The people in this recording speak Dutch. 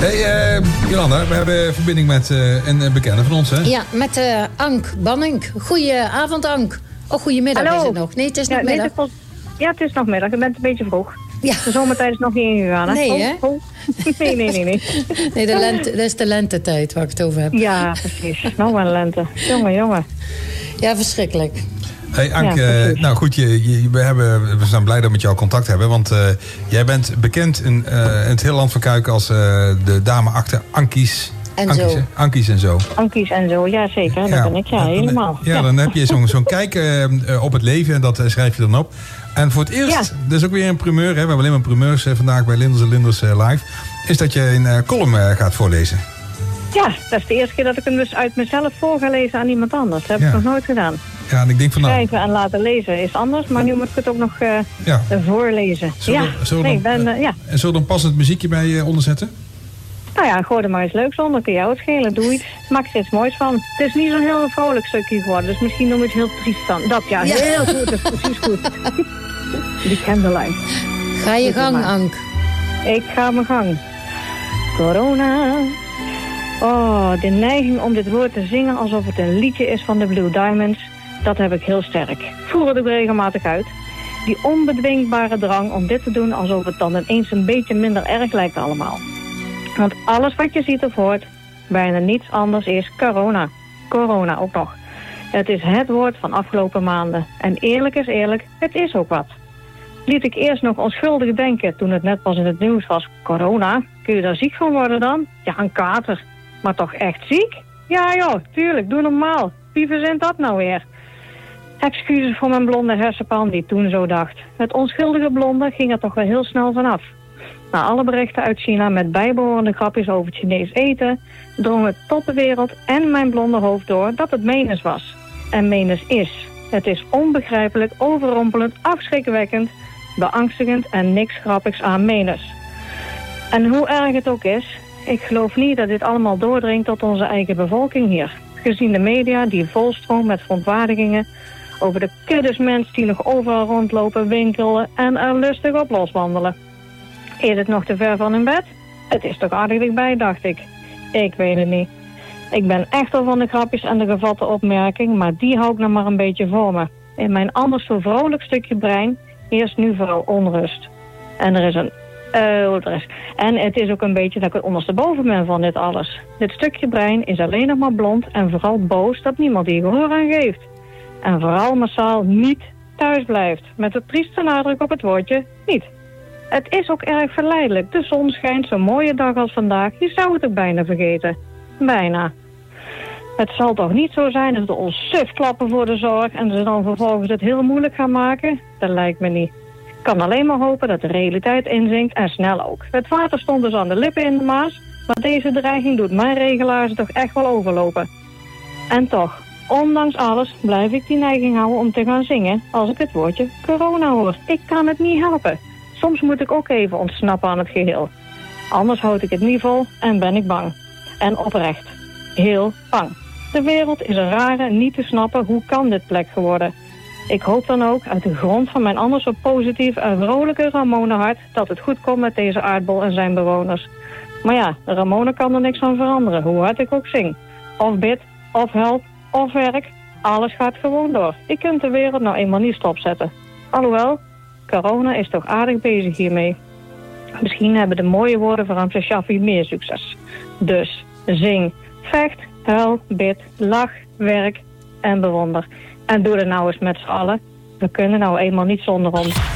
Hey, uh, Jolanda, we hebben verbinding met uh, een bekende van ons, hè? Ja, met uh, Ank Banning. Goedenavond, Ank. Oh, goedemiddag Hallo. is het nog. Nee, het is nog middag. Nee, ja, het is nog middag. Je bent een beetje vroeg. Ja. De zomertijd is nog niet ingegaan, hè? Nee, oh, hè? Oh. Nee, nee, nee, nee. nee, de lente, dat is de lentetijd waar ik het over heb. Ja, precies. Nou, een lente. Jongen, jongen. Ja, verschrikkelijk. Hey Anke, ja, nou goed, je, je, we, hebben, we zijn blij dat we met jou contact hebben. Want uh, jij bent bekend in, uh, in, het hele land van Kuik als uh, de dame achter Ankies. En Ankies, zo. Ankies en zo. Ankies en zo, ja zeker. Dat ben ik, ja, dan, helemaal. Ja, ja, dan heb je zo'n zo'n kijk op het leven en dat schrijf je dan op. En voor het eerst, ja. dat is ook weer een primeur, hè, we hebben alleen maar primeurs vandaag bij Linders en Linders Live, is dat je een column gaat voorlezen. Ja, dat is de eerste keer dat ik hem dus uit mezelf voor ga lezen aan iemand anders. Dat heb ik nog nooit gedaan. Ja, en ik denk van nou... Schrijven en laten lezen is anders, maar nu moet ik het ook nog uh, ja. voorlezen. Zullen, ja, zullen nee, dan, ben, uh, ja. En zullen we dan passend muziekje bij uh, onderzetten? Nou ja, gooi er maar eens leuks onder. Kun jou het schelen. Doe iets. Maak er iets moois van. Het is niet zo'n heel vrolijk stukje geworden, dus misschien noem het heel triest dan. Dat ja, ja. heel goed. Dat is precies goed. Die candlelight. Ga je gang, Ank. Ik ga mijn gang. Corona. Oh, de neiging om dit woord te zingen alsof het een liedje is van de Blue Diamonds, dat heb ik heel sterk. Voer het regelmatig uit. Die onbedwingbare drang om dit te doen alsof het dan ineens een beetje minder erg lijkt allemaal. Want alles wat je ziet of hoort, bijna niets anders is corona. Corona ook nog. Het is het woord van afgelopen maanden. En eerlijk is eerlijk, het is ook wat. Liet ik eerst nog onschuldig denken toen het net pas in het nieuws was. Corona, kun je daar ziek van worden dan? Ja, een kater. Maar toch echt ziek? Ja joh, tuurlijk, doe normaal. Wie verzint dat nou weer? Excuses voor mijn blonde hersenpan die toen zo dacht. Het onschuldige blonde ging er toch wel heel snel vanaf. Na alle berichten uit China met bijbehorende grapjes over Chinees eten... drong het tot de wereld en mijn blonde hoofd door dat het menens was. En menens is. Het is onbegrijpelijk, overrompelend, afschrikwekkend, beangstigend en niks grappigs aan menens. En hoe erg het ook is, ik geloof niet dat dit allemaal doordringt tot onze eigen bevolking hier. Gezien de media die volstroomt met verontwaardigingen over de kuddes die nog overal rondlopen, winkelen en er lustig op loswandelen. Is het nog te ver van hun bed? Het is toch aardig dichtbij, dacht ik. Ik weet het niet. Ik ben echt al van de grapjes en de gevatte opmerking, maar die hou ik nog maar een beetje voor me. In mijn anders zo vrolijk stukje brein heerst nu vooral onrust. En er is een Oh, er is. En het is ook een beetje dat ik het ondersteboven ben van dit alles. Dit stukje brein is alleen nog maar blond en vooral boos dat niemand hier gehoor aan geeft. En vooral massaal niet thuis blijft. Met de trieste nadruk op het woordje niet. Het is ook erg verleidelijk. De zon schijnt zo'n mooie dag als vandaag. Je zou het ook bijna vergeten. Bijna. Het zal toch niet zo zijn dat we ons suf klappen voor de zorg... en ze dan vervolgens het heel moeilijk gaan maken? Dat lijkt me niet. Ik kan alleen maar hopen dat de realiteit inzinkt en snel ook. Het water stond dus aan de lippen in de Maas... maar deze dreiging doet mijn regelaars toch echt wel overlopen. En toch, ondanks alles blijf ik die neiging houden om te gaan zingen... als ik het woordje corona hoor. Ik kan het niet helpen. Soms moet ik ook even ontsnappen aan het geheel. Anders houd ik het niet vol en ben ik bang. En oprecht. Heel bang. De wereld is een rare, niet te snappen hoe kan dit plek geworden. Ik hoop dan ook uit de grond van mijn anders zo positief en vrolijke Ramonehart... dat het goed komt met deze aardbol en zijn bewoners. Maar ja, Ramone kan er niks aan veranderen, hoe hard ik ook zing. Of bid, of help, of werk, alles gaat gewoon door. Je kunt de wereld nou eenmaal niet stopzetten. Alhoewel, corona is toch aardig bezig hiermee. Misschien hebben de mooie woorden van Shaffi meer succes. Dus zing, vecht, huil, bid, lach, werk en bewonder. En doe er nou eens met z'n allen. We kunnen nou eenmaal niet zonder ons.